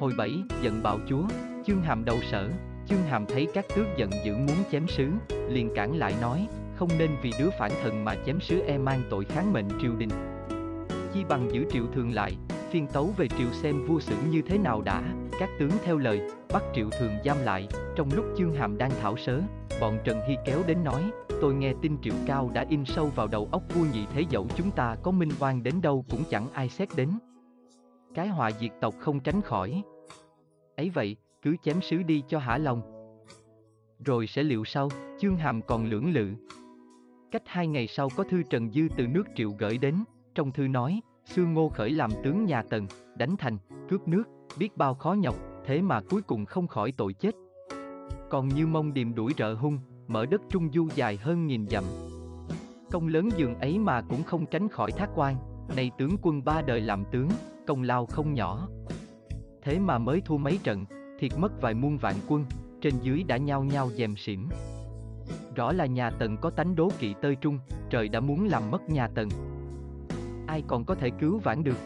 Hồi bảy, giận bạo chúa, chương hàm đầu sở, chương hàm thấy các tước giận dữ muốn chém sứ, liền cản lại nói, không nên vì đứa phản thần mà chém sứ e mang tội kháng mệnh triều đình. Chi bằng giữ triệu thường lại, phiên tấu về triều xem vua xử như thế nào đã, các tướng theo lời, bắt triệu thường giam lại, trong lúc chương hàm đang thảo sớ, bọn Trần Hy kéo đến nói, tôi nghe tin triệu cao đã in sâu vào đầu óc vua nhị thế dẫu chúng ta có minh oan đến đâu cũng chẳng ai xét đến. Cái họa diệt tộc không tránh khỏi. Ấy vậy, cứ chém sứ đi cho hả lòng. Rồi sẽ liệu sau, chương hàm còn lưỡng lự. Cách hai ngày sau có thư Trần Dư từ nước triệu gửi đến, trong thư nói, xưa ngô khởi làm tướng nhà tần, đánh thành, cướp nước, biết bao khó nhọc, thế mà cuối cùng không khỏi tội chết. Còn như mông điềm đuổi rợ hung, mở đất trung du dài hơn nghìn dặm. Công lớn dường ấy mà cũng không tránh khỏi thác quan, này tướng quân ba đời làm tướng, công lao không nhỏ. Thế mà mới thua mấy trận, thiệt mất vài muôn vạn quân, trên dưới đã nhao nhao dèm xỉm. Rõ là nhà Tần có tánh đố kỵ tơi trung, trời đã muốn làm mất nhà Tần. Ai còn có thể cứu vãn được?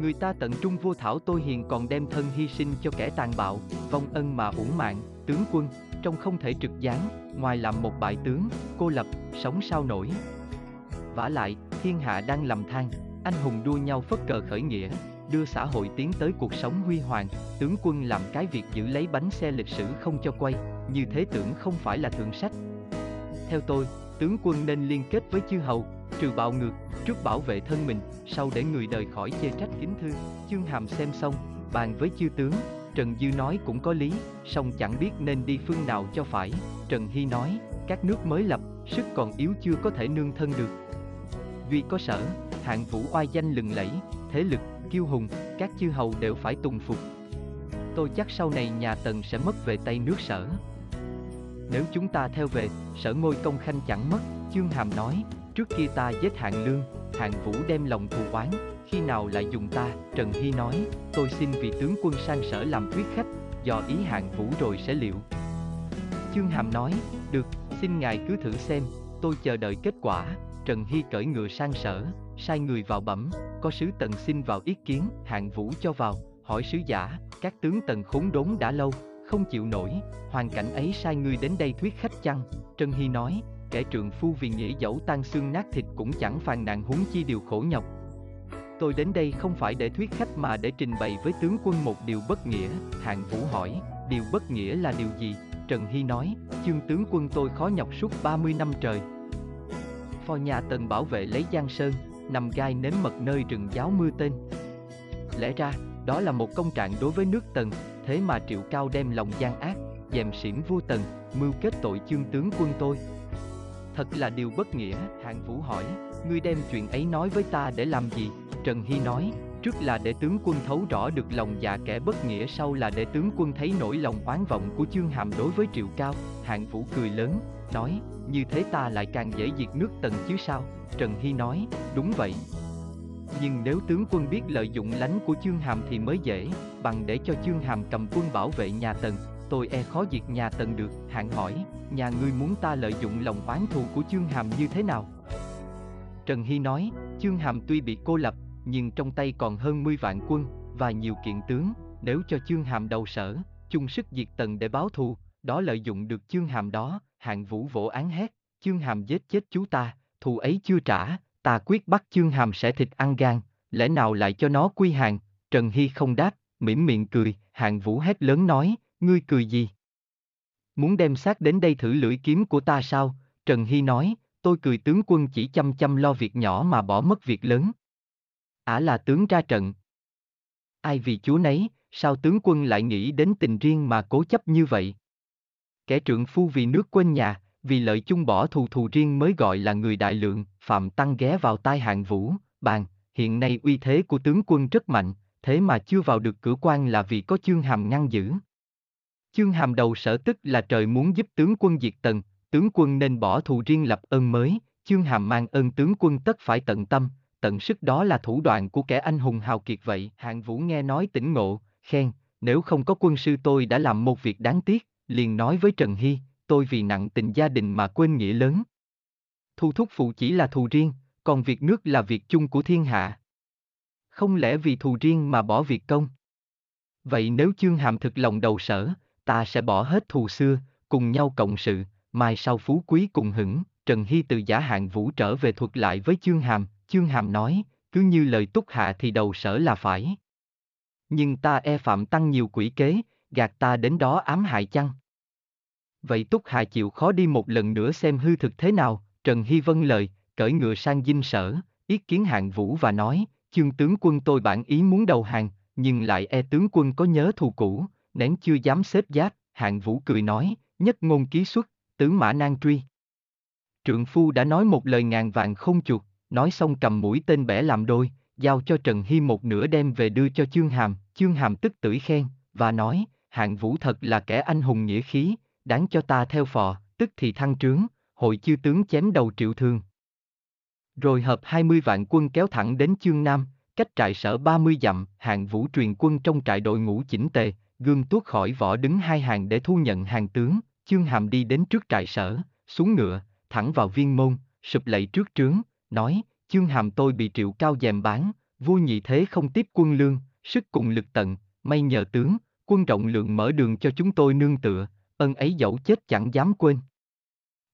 Người ta tận trung vua thảo tôi hiền còn đem thân hy sinh cho kẻ tàn bạo, vong ân mà uổng mạng, tướng quân, trong không thể trực gián, ngoài làm một bại tướng, cô lập, sống sao nổi. vả lại, thiên hạ đang lầm than, anh hùng đua nhau phất cờ khởi nghĩa, đưa xã hội tiến tới cuộc sống huy hoàng, tướng quân làm cái việc giữ lấy bánh xe lịch sử không cho quay, như thế tưởng không phải là thượng sách. Theo tôi, tướng quân nên liên kết với chư hầu, trừ bạo ngược, trước bảo vệ thân mình, sau để người đời khỏi chê trách kính thư. Chương Hàm xem xong, bàn với chư tướng, Trần Dư nói cũng có lý, song chẳng biết nên đi phương nào cho phải. Trần Hy nói, các nước mới lập, sức còn yếu chưa có thể nương thân được. Duy có sở, hạng vũ oai danh lừng lẫy, thế lực, kiêu hùng, các chư hầu đều phải tùng phục. Tôi chắc sau này nhà Tần sẽ mất về tay nước sở. Nếu chúng ta theo về, sở ngôi công khanh chẳng mất, Chương Hàm nói, trước kia ta giết hạng lương, hạng vũ đem lòng thù oán, khi nào lại dùng ta, Trần Hy nói, tôi xin vì tướng quân sang sở làm thuyết khách, do ý hạng vũ rồi sẽ liệu. Chương Hàm nói, được, xin ngài cứ thử xem, tôi chờ đợi kết quả, Trần Hy cởi ngựa sang sở, sai người vào bẩm, có sứ tần xin vào ý kiến, hạng vũ cho vào, hỏi sứ giả, các tướng tần khốn đốn đã lâu, không chịu nổi, hoàn cảnh ấy sai ngươi đến đây thuyết khách chăng? Trân Hy nói, kẻ trượng phu vì nghĩa dẫu tan xương nát thịt cũng chẳng phàn nàn huống chi điều khổ nhọc. Tôi đến đây không phải để thuyết khách mà để trình bày với tướng quân một điều bất nghĩa, hạng vũ hỏi, điều bất nghĩa là điều gì? Trần Hy nói, chương tướng quân tôi khó nhọc suốt 30 năm trời. Phò nhà tần bảo vệ lấy Giang Sơn, nằm gai nếm mật nơi rừng giáo mưa tên. Lẽ ra, đó là một công trạng đối với nước Tần, thế mà Triệu Cao đem lòng gian ác, dèm xỉm vua Tần, mưu kết tội chương tướng quân tôi. Thật là điều bất nghĩa, hạng vũ hỏi, ngươi đem chuyện ấy nói với ta để làm gì? Trần Hy nói, trước là để tướng quân thấu rõ được lòng dạ kẻ bất nghĩa sau là để tướng quân thấy nỗi lòng oán vọng của chương hàm đối với Triệu Cao. Hạng vũ cười lớn, nói, như thế ta lại càng dễ diệt nước Tần chứ sao? Trần Hy nói, đúng vậy. Nhưng nếu tướng quân biết lợi dụng lánh của Chương Hàm thì mới dễ, bằng để cho Chương Hàm cầm quân bảo vệ nhà Tần, tôi e khó diệt nhà Tần được, hạng hỏi, nhà ngươi muốn ta lợi dụng lòng oán thù của Chương Hàm như thế nào? Trần Hy nói, Chương Hàm tuy bị cô lập, nhưng trong tay còn hơn 10 vạn quân, và nhiều kiện tướng, nếu cho Chương Hàm đầu sở, chung sức diệt Tần để báo thù, đó lợi dụng được Chương Hàm đó, hạng vũ vỗ án hét, Chương Hàm giết chết chú ta, thù ấy chưa trả, ta quyết bắt chương hàm sẽ thịt ăn gan, lẽ nào lại cho nó quy hàng, Trần Hy không đáp, mỉm miệng cười, hạng vũ hét lớn nói, ngươi cười gì? Muốn đem xác đến đây thử lưỡi kiếm của ta sao? Trần Hy nói, tôi cười tướng quân chỉ chăm chăm lo việc nhỏ mà bỏ mất việc lớn. Ả là tướng ra trận. Ai vì chúa nấy, sao tướng quân lại nghĩ đến tình riêng mà cố chấp như vậy? Kẻ trượng phu vì nước quên nhà, vì lợi chung bỏ thù thù riêng mới gọi là người đại lượng, Phạm Tăng ghé vào tai hạng vũ, bàn, hiện nay uy thế của tướng quân rất mạnh, thế mà chưa vào được cửa quan là vì có chương hàm ngăn giữ. Chương hàm đầu sở tức là trời muốn giúp tướng quân diệt tần, tướng quân nên bỏ thù riêng lập ơn mới, chương hàm mang ơn tướng quân tất phải tận tâm, tận sức đó là thủ đoạn của kẻ anh hùng hào kiệt vậy. Hạng vũ nghe nói tỉnh ngộ, khen, nếu không có quân sư tôi đã làm một việc đáng tiếc, liền nói với Trần Hy, tôi vì nặng tình gia đình mà quên nghĩa lớn. Thu thúc phụ chỉ là thù riêng, còn việc nước là việc chung của thiên hạ. Không lẽ vì thù riêng mà bỏ việc công? Vậy nếu chương hàm thực lòng đầu sở, ta sẽ bỏ hết thù xưa, cùng nhau cộng sự, mai sau phú quý cùng hưởng, Trần Hy từ giả hạng vũ trở về thuật lại với chương hàm, chương hàm nói, cứ như lời túc hạ thì đầu sở là phải. Nhưng ta e phạm tăng nhiều quỷ kế, gạt ta đến đó ám hại chăng? Vậy túc hạ chịu khó đi một lần nữa xem hư thực thế nào, Trần Hy vâng lời, cởi ngựa sang dinh sở, ý kiến hạng vũ và nói, chương tướng quân tôi bản ý muốn đầu hàng, nhưng lại e tướng quân có nhớ thù cũ, nén chưa dám xếp giáp, hạng vũ cười nói, nhất ngôn ký xuất, tướng mã nan truy. Trượng phu đã nói một lời ngàn vàng không chuột, nói xong cầm mũi tên bẻ làm đôi, giao cho Trần Hy một nửa đem về đưa cho Chương Hàm, Chương Hàm tức tưởi khen, và nói, hạng vũ thật là kẻ anh hùng nghĩa khí, đáng cho ta theo phò, tức thì thăng trướng, hội chư tướng chém đầu triệu thương. Rồi hợp 20 vạn quân kéo thẳng đến Chương Nam, cách trại sở 30 dặm, hạng vũ truyền quân trong trại đội ngũ chỉnh tề, gương tuốt khỏi vỏ đứng hai hàng để thu nhận hàng tướng, Chương Hàm đi đến trước trại sở, xuống ngựa, thẳng vào viên môn, sụp lạy trước trướng, nói, Chương Hàm tôi bị triệu cao dèm bán, vua nhị thế không tiếp quân lương, sức cùng lực tận, may nhờ tướng, quân rộng lượng mở đường cho chúng tôi nương tựa, ân ấy dẫu chết chẳng dám quên.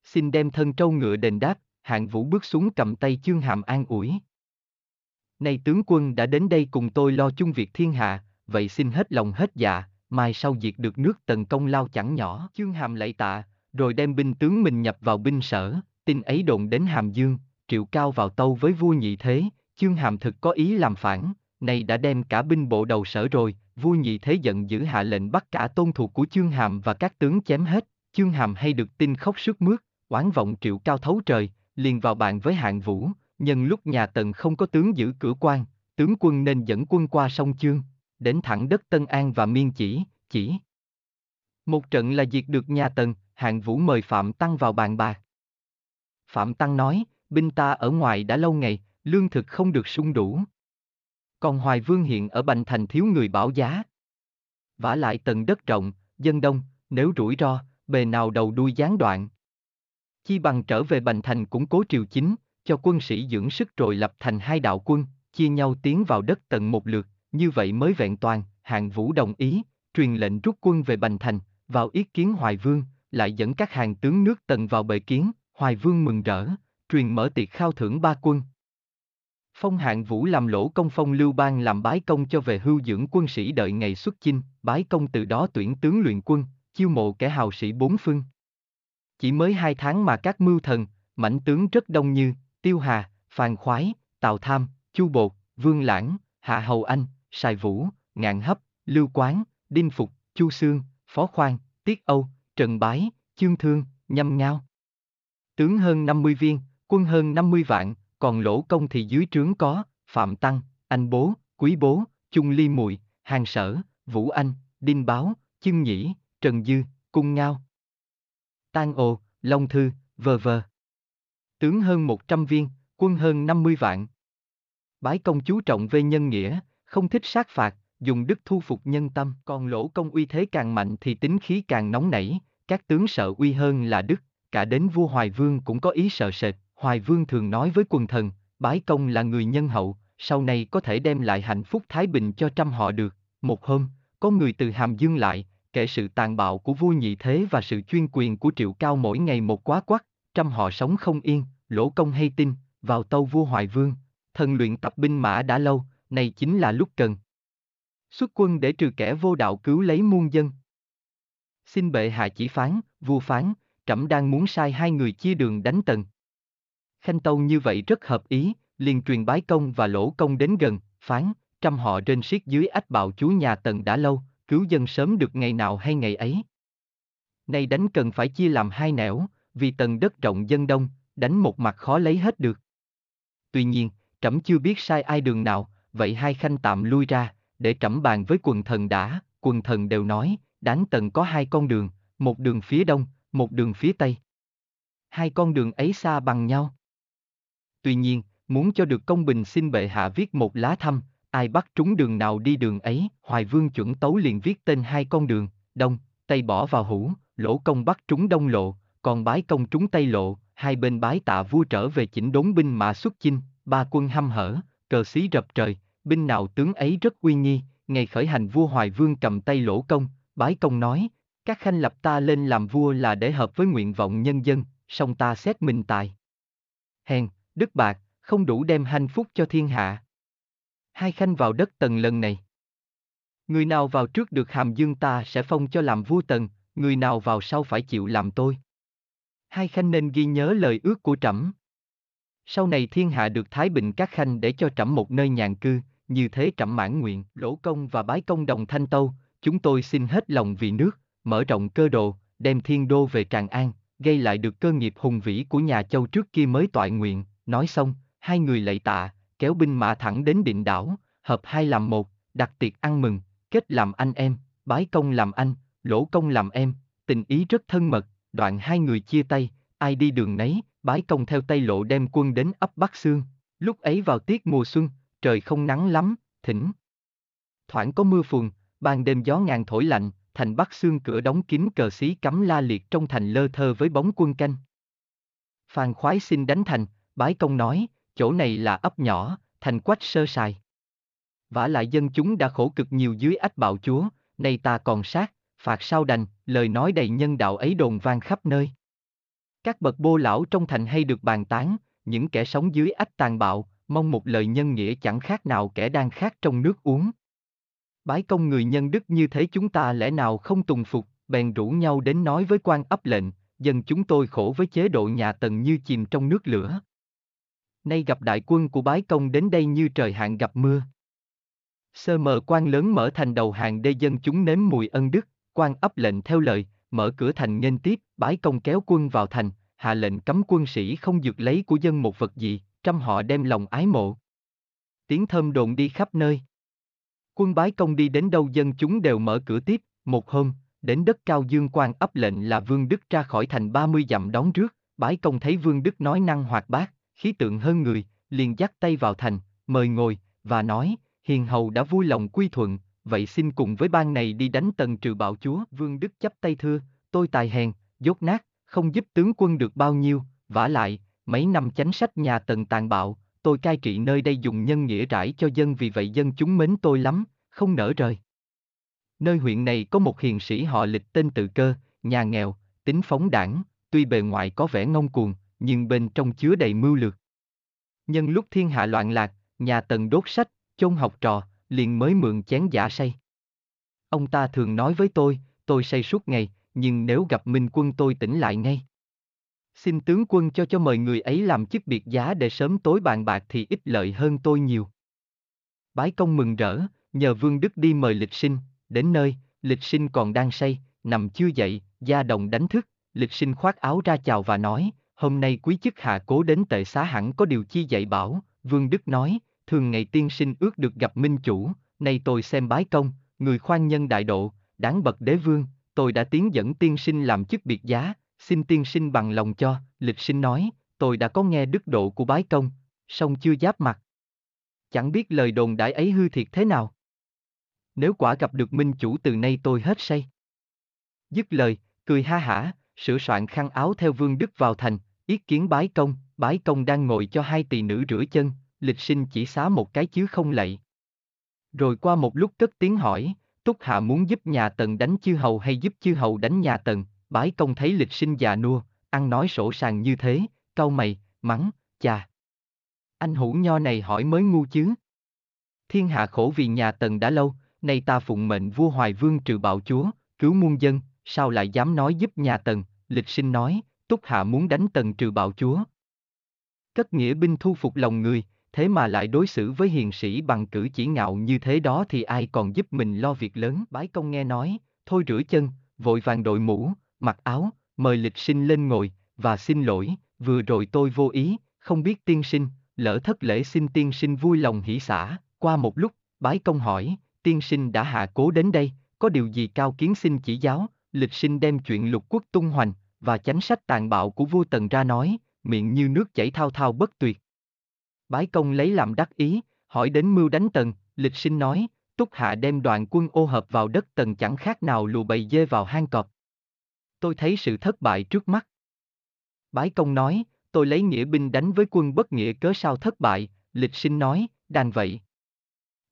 Xin đem thân trâu ngựa đền đáp, hạng vũ bước xuống cầm tay Chương Hàm an ủi. Nay tướng quân đã đến đây cùng tôi lo chung việc thiên hạ, vậy xin hết lòng hết dạ, mai sau diệt được nước tần công lao chẳng nhỏ. Chương Hàm lạy tạ, rồi đem binh tướng mình nhập vào binh sở, tin ấy đồn đến Hàm Dương, triệu cao vào tâu với vua nhị thế, Chương Hàm thực có ý làm phản, nay đã đem cả binh bộ đầu sở rồi, vua nhị thế giận giữ hạ lệnh bắt cả tôn thuộc của Chương Hàm và các tướng chém hết, Chương Hàm hay được tin khóc sức mướt, oán vọng triệu cao thấu trời, liền vào bàn với hạng vũ, nhân lúc nhà Tần không có tướng giữ cửa quan, tướng quân nên dẫn quân qua sông Chương, đến thẳng đất Tân An và Miên Chỉ, chỉ. Một trận là diệt được nhà Tần, hạng vũ mời Phạm Tăng vào bàn bạc. Phạm Tăng nói, binh ta ở ngoài đã lâu ngày, lương thực không được sung đủ. Còn Hoài Vương hiện ở Bành Thành thiếu người bảo giá. vả lại tầng đất rộng, dân đông, nếu rủi ro, bề nào đầu đuôi gián đoạn. Chi bằng trở về Bành Thành củng cố triều chính, cho quân sĩ dưỡng sức rồi lập thành hai đạo quân, chia nhau tiến vào đất tận một lượt, như vậy mới vẹn toàn, hạng vũ đồng ý, truyền lệnh rút quân về Bành Thành, vào ý kiến Hoài Vương, lại dẫn các hàng tướng nước tần vào bệ kiến, Hoài Vương mừng rỡ, truyền mở tiệc khao thưởng ba quân. Phong hạng vũ làm lỗ công phong lưu bang làm bái công cho về hưu dưỡng quân sĩ đợi ngày xuất chinh, bái công từ đó tuyển tướng luyện quân, chiêu mộ kẻ hào sĩ bốn phương. Chỉ mới hai tháng mà các mưu thần, mãnh tướng rất đông như, Tiêu Hà, Phàn Khoái, Tào Tham, Chu Bột, Vương Lãng, Hạ Hầu Anh, Sài Vũ, Ngạn Hấp, Lưu Quán, Đinh Phục, Chu Sương, Phó Khoan, Tiết Âu, Trần Bái, Chương Thương, Nhâm Ngao. Tướng hơn 50 viên, quân hơn 50 vạn, còn lỗ công thì dưới trướng có, Phạm Tăng, Anh Bố, Quý Bố, chung Ly Mùi, Hàng Sở, Vũ Anh, Đinh Báo, Chưng Nhĩ, Trần Dư, Cung Ngao. Tan Ồ, Long Thư, vờ vờ. Tướng hơn 100 viên, quân hơn 50 vạn. Bái công chú trọng về nhân nghĩa, không thích sát phạt, dùng đức thu phục nhân tâm, còn lỗ công uy thế càng mạnh thì tính khí càng nóng nảy, các tướng sợ uy hơn là đức, cả đến vua Hoài Vương cũng có ý sợ sệt, Hoài Vương thường nói với quần thần, bái công là người nhân hậu, sau này có thể đem lại hạnh phúc thái bình cho trăm họ được. Một hôm, có người từ Hàm Dương lại, kể sự tàn bạo của vua nhị thế và sự chuyên quyền của triệu cao mỗi ngày một quá quắc, trăm họ sống không yên, lỗ công hay tin, vào tâu vua Hoài Vương, thần luyện tập binh mã đã lâu, này chính là lúc cần. Xuất quân để trừ kẻ vô đạo cứu lấy muôn dân. Xin bệ hạ chỉ phán, vua phán, trẫm đang muốn sai hai người chia đường đánh tần. Khanh Tâu như vậy rất hợp ý, liền truyền bái công và lỗ công đến gần, phán, trăm họ trên siết dưới ách bạo chúa nhà tần đã lâu, cứu dân sớm được ngày nào hay ngày ấy. Nay đánh cần phải chia làm hai nẻo, vì tần đất rộng dân đông, đánh một mặt khó lấy hết được. Tuy nhiên, trẫm chưa biết sai ai đường nào, vậy hai khanh tạm lui ra, để trẫm bàn với quần thần đã, quần thần đều nói, đáng tần có hai con đường, một đường phía đông, một đường phía tây. Hai con đường ấy xa bằng nhau. Tuy nhiên, muốn cho được công bình xin bệ hạ viết một lá thăm, ai bắt trúng đường nào đi đường ấy, Hoài Vương chuẩn tấu liền viết tên hai con đường, đông, tây bỏ vào hũ, lỗ công bắt trúng đông lộ, còn bái công trúng tây lộ, hai bên bái tạ vua trở về chỉnh đốn binh mã xuất chinh, ba quân hăm hở, cờ xí rập trời, binh nào tướng ấy rất uy nghi, ngày khởi hành vua Hoài Vương cầm tay lỗ công, bái công nói, các khanh lập ta lên làm vua là để hợp với nguyện vọng nhân dân, song ta xét mình tài. Hèn, đức bạc, không đủ đem hạnh phúc cho thiên hạ. Hai khanh vào đất tần lần này. Người nào vào trước được hàm dương ta sẽ phong cho làm vua tần, người nào vào sau phải chịu làm tôi. Hai khanh nên ghi nhớ lời ước của trẫm. Sau này thiên hạ được thái bình các khanh để cho trẫm một nơi nhàn cư, như thế trẫm mãn nguyện, lỗ công và bái công đồng thanh tâu, chúng tôi xin hết lòng vì nước, mở rộng cơ đồ, đem thiên đô về Tràng An, gây lại được cơ nghiệp hùng vĩ của nhà châu trước kia mới toại nguyện, nói xong, hai người lạy tạ, kéo binh mã thẳng đến định đảo, hợp hai làm một, đặt tiệc ăn mừng, kết làm anh em, bái công làm anh, lỗ công làm em, tình ý rất thân mật, đoạn hai người chia tay, ai đi đường nấy, bái công theo tay lộ đem quân đến ấp Bắc Sương, lúc ấy vào tiết mùa xuân, trời không nắng lắm, thỉnh. Thoảng có mưa phùn, ban đêm gió ngàn thổi lạnh, thành Bắc Sương cửa đóng kín cờ xí cắm la liệt trong thành lơ thơ với bóng quân canh. Phan khoái xin đánh thành, bái công nói, chỗ này là ấp nhỏ, thành quách sơ sài. Vả lại dân chúng đã khổ cực nhiều dưới ách bạo chúa, nay ta còn sát, phạt sao đành, lời nói đầy nhân đạo ấy đồn vang khắp nơi. Các bậc bô lão trong thành hay được bàn tán, những kẻ sống dưới ách tàn bạo, mong một lời nhân nghĩa chẳng khác nào kẻ đang khát trong nước uống. Bái công người nhân đức như thế chúng ta lẽ nào không tùng phục, bèn rủ nhau đến nói với quan ấp lệnh, dân chúng tôi khổ với chế độ nhà tần như chìm trong nước lửa. Nay gặp đại quân của bái công đến đây như trời hạn gặp mưa. Sơ mờ quan lớn mở thành đầu hàng đê dân chúng nếm mùi ân đức, quan ấp lệnh theo lời, mở cửa thành nghênh tiếp, bái công kéo quân vào thành, hạ lệnh cấm quân sĩ không dược lấy của dân một vật gì, trăm họ đem lòng ái mộ. Tiếng thơm đồn đi khắp nơi. Quân bái công đi đến đâu dân chúng đều mở cửa tiếp, một hôm, đến đất cao dương quan ấp lệnh là Vương Đức ra khỏi thành 30 dặm đón rước, bái công thấy Vương Đức nói năng hoạt bát, khí tượng hơn người, liền dắt tay vào thành, mời ngồi, và nói, hiền hầu đã vui lòng quy thuận, vậy xin cùng với ban này đi đánh tần trừ bạo chúa. Vương Đức chấp tay thưa, tôi tài hèn, dốt nát, không giúp tướng quân được bao nhiêu, vả lại, mấy năm chánh sách nhà tần tàn bạo, tôi cai trị nơi đây dùng nhân nghĩa rải cho dân vì vậy dân chúng mến tôi lắm, không nỡ rời. Nơi huyện này có một hiền sĩ họ lịch tên tự cơ, nhà nghèo, tính phóng đảng, tuy bề ngoài có vẻ ngông cuồng, nhưng bên trong chứa đầy mưu lược. Nhân lúc thiên hạ loạn lạc, nhà tần đốt sách, chôn học trò, liền mới mượn chén giả say. Ông ta thường nói với tôi, tôi say suốt ngày, nhưng nếu gặp Minh quân tôi tỉnh lại ngay. Xin tướng quân cho cho mời người ấy làm chức biệt giá để sớm tối bàn bạc thì ít lợi hơn tôi nhiều. Bái công mừng rỡ, nhờ Vương Đức đi mời lịch sinh, đến nơi, lịch sinh còn đang say, nằm chưa dậy, gia đồng đánh thức, lịch sinh khoác áo ra chào và nói, hôm nay quý chức hạ cố đến tệ xá hẳn có điều chi dạy bảo, Vương Đức nói, thường ngày tiên sinh ước được gặp minh chủ, nay tôi xem bái công, người khoan nhân đại độ, đáng bậc đế vương, tôi đã tiến dẫn tiên sinh làm chức biệt giá, xin tiên sinh bằng lòng cho, lịch sinh nói, tôi đã có nghe đức độ của bái công, song chưa giáp mặt. Chẳng biết lời đồn đại ấy hư thiệt thế nào. Nếu quả gặp được minh chủ từ nay tôi hết say. Dứt lời, cười ha hả, sửa soạn khăn áo theo vương đức vào thành, yết kiến bái công, bái công đang ngồi cho hai tỳ nữ rửa chân, lịch sinh chỉ xá một cái chứ không lạy. Rồi qua một lúc cất tiếng hỏi, Túc Hạ muốn giúp nhà Tần đánh chư hầu hay giúp chư hầu đánh nhà Tần, bái công thấy lịch sinh già nua, ăn nói sổ sàng như thế, cau mày, mắng, chà. Anh hủ nho này hỏi mới ngu chứ. Thiên hạ khổ vì nhà Tần đã lâu, nay ta phụng mệnh vua Hoài Vương trừ bạo chúa, cứu muôn dân, sao lại dám nói giúp nhà Tần, lịch sinh nói, Túc Hạ muốn đánh Tần trừ bạo chúa. Cất nghĩa binh thu phục lòng người, thế mà lại đối xử với hiền sĩ bằng cử chỉ ngạo như thế đó thì ai còn giúp mình lo việc lớn. Bái công nghe nói, thôi rửa chân, vội vàng đội mũ, mặc áo, mời lịch sinh lên ngồi, và xin lỗi, vừa rồi tôi vô ý, không biết tiên sinh, lỡ thất lễ xin tiên sinh vui lòng hỷ xả. Qua một lúc, bái công hỏi, tiên sinh đã hạ cố đến đây, có điều gì cao kiến xin chỉ giáo, lịch sinh đem chuyện lục quốc tung hoành, và chánh sách tàn bạo của vua Tần ra nói, miệng như nước chảy thao thao bất tuyệt, Bái công lấy làm đắc ý, hỏi đến mưu đánh tần, lịch sinh nói, Túc Hạ đem đoàn quân ô hợp vào đất tần chẳng khác nào lù bầy dê vào hang cọp. Tôi thấy sự thất bại trước mắt. Bái công nói, tôi lấy nghĩa binh đánh với quân bất nghĩa cớ sao thất bại, lịch sinh nói, đàn vậy.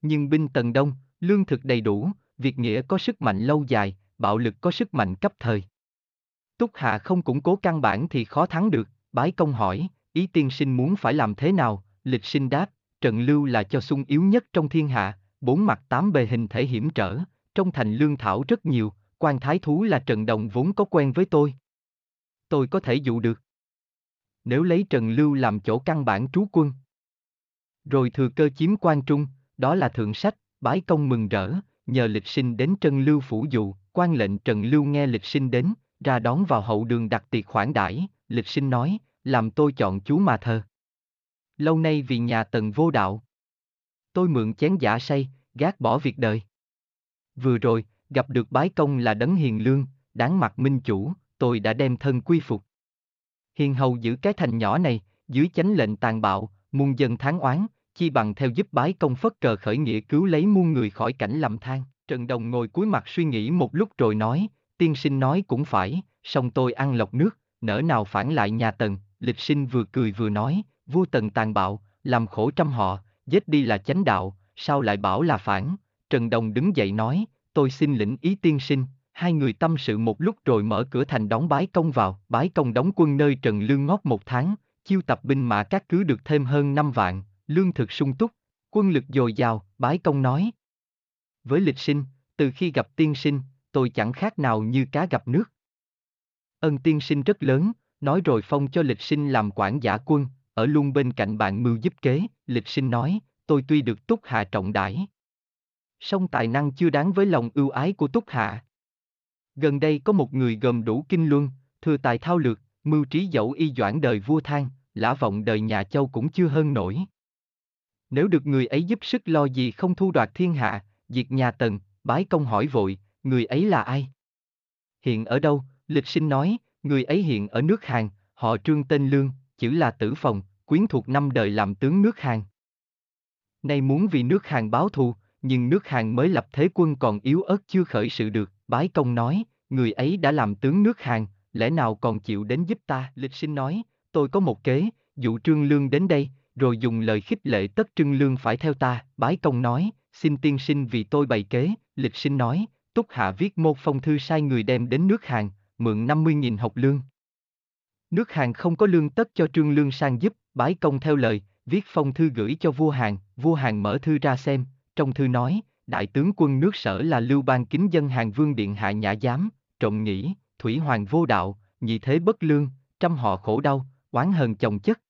Nhưng binh tần đông, Lương thực đầy đủ, việc nghĩa có sức mạnh lâu dài, bạo lực có sức mạnh cấp thời. Túc Hạ không củng cố căn bản thì khó thắng được, bái công hỏi, ý tiên sinh muốn phải làm thế nào, lịch sinh đáp, Trần Lưu là cho sung yếu nhất trong thiên hạ, bốn mặt tám bề hình thể hiểm trở, trong thành lương thảo rất nhiều, quan thái thú là Trần Đồng vốn có quen với tôi. Tôi có thể dụ được. Nếu lấy Trần Lưu làm chỗ căn bản trú quân. Rồi thừa cơ chiếm quan trung, đó là thượng sách, bái công mừng rỡ, nhờ lịch sinh đến Trần Lưu phủ dụ, quan lệnh Trần Lưu nghe lịch sinh đến, ra đón vào hậu đường đặt tiệc khoản đãi, lịch sinh nói, làm tôi chọn chú mà thờ. Lâu nay vì nhà tần vô đạo. Tôi mượn chén giả say, gác bỏ việc đời. Vừa rồi, gặp được bái công là đấng hiền lương, đáng mặt minh chủ, tôi đã đem thân quy phục. Hiền hầu giữ cái thành nhỏ này, dưới chánh lệnh tàn bạo, muôn dân tháng oán, chi bằng theo giúp bái công phất cờ khởi nghĩa cứu lấy muôn người khỏi cảnh lầm than. Trần Đồng ngồi cúi mặt suy nghĩ một lúc rồi nói, tiên sinh nói cũng phải, song tôi ăn lọc nước, nỡ nào phản lại nhà Tần, lịch sinh vừa cười vừa nói, vua Tần tàn bạo, làm khổ trăm họ, giết đi là chánh đạo, sao lại bảo là phản, Trần Đồng đứng dậy nói, tôi xin lĩnh ý tiên sinh, hai người tâm sự một lúc rồi mở cửa thành đón bái công vào, bái công đóng quân nơi Trần Lương ngót một tháng, chiêu tập binh mã các cứ được thêm hơn năm vạn, lương thực sung túc, quân lực dồi dào, bái công nói. Với lịch sinh, từ khi gặp tiên sinh, tôi chẳng khác nào như cá gặp nước. Ân tiên sinh rất lớn, nói rồi phong cho lịch sinh làm quản giả quân, ở luôn bên cạnh bạn mưu giúp kế, lịch sinh nói, tôi tuy được túc hạ trọng đãi. song tài năng chưa đáng với lòng ưu ái của túc hạ. Gần đây có một người gồm đủ kinh luân, thừa tài thao lược, mưu trí dẫu y doãn đời vua thang, lã vọng đời nhà châu cũng chưa hơn nổi. Nếu được người ấy giúp sức lo gì không thu đoạt thiên hạ, diệt nhà tần, bái công hỏi vội, người ấy là ai? Hiện ở đâu? Lịch sinh nói, người ấy hiện ở nước Hàn, họ trương tên Lương, chữ là tử phòng, quyến thuộc năm đời làm tướng nước Hàn. Nay muốn vì nước Hàn báo thù, nhưng nước Hàn mới lập thế quân còn yếu ớt chưa khởi sự được, bái công nói, người ấy đã làm tướng nước Hàn, lẽ nào còn chịu đến giúp ta? Lịch sinh nói, tôi có một kế, dụ Trương Lương đến đây, rồi dùng lời khích lệ tất Trương Lương phải theo ta, bái công nói, xin tiên sinh vì tôi bày kế, lịch sinh nói, Túc Hạ viết một phong thư sai người đem đến nước Hàn, mượn 50.000 học lương. Nước Hàn không có lương tất cho Trương Lương sang giúp, bái công theo lời, viết phong thư gửi cho vua Hàn, vua Hàn mở thư ra xem, trong thư nói, đại tướng quân nước sở là Lưu Bang kính dân Hàn Vương Điện Hạ Nhã Giám, trộm nghĩ, Thủy Hoàng vô đạo, nhị thế bất lương, trăm họ khổ đau, oán hờn chồng chất.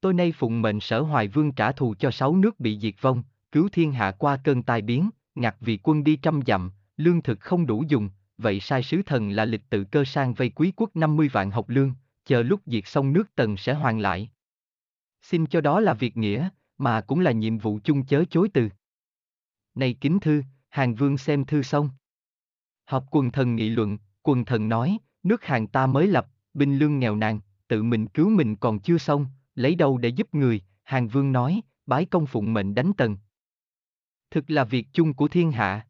Tôi nay phụng mệnh sở Hoài Vương trả thù cho sáu nước bị diệt vong, cứu thiên hạ qua cơn tai biến, ngặt vì quân đi trăm dặm, lương thực không đủ dùng, vậy sai sứ thần là lịch tự cơ sang vây quý quốc 50 vạn học lương, chờ lúc diệt xong nước tần sẽ hoàn lại. Xin cho đó là việc nghĩa, mà cũng là nhiệm vụ chung chớ chối từ. Này kính thư, Hàng Vương xem thư xong. Họp quần thần nghị luận, quần thần nói, nước Hàng ta mới lập, binh lương nghèo nàn, tự mình cứu mình còn chưa xong, lấy đâu để giúp người, Hàng Vương nói, bái công phụng mệnh đánh tần. Thực là việc chung của thiên hạ.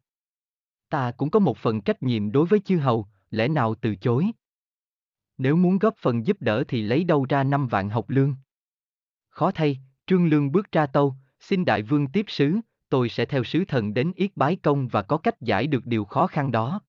Ta cũng có một phần trách nhiệm đối với chư hầu, lẽ nào từ chối? Nếu muốn góp phần giúp đỡ thì lấy đâu ra năm vạn học lương? Khó thay, Trương Lương bước ra tâu, xin đại vương tiếp sứ, tôi sẽ theo sứ thần đến yết bái công và có cách giải được điều khó khăn đó.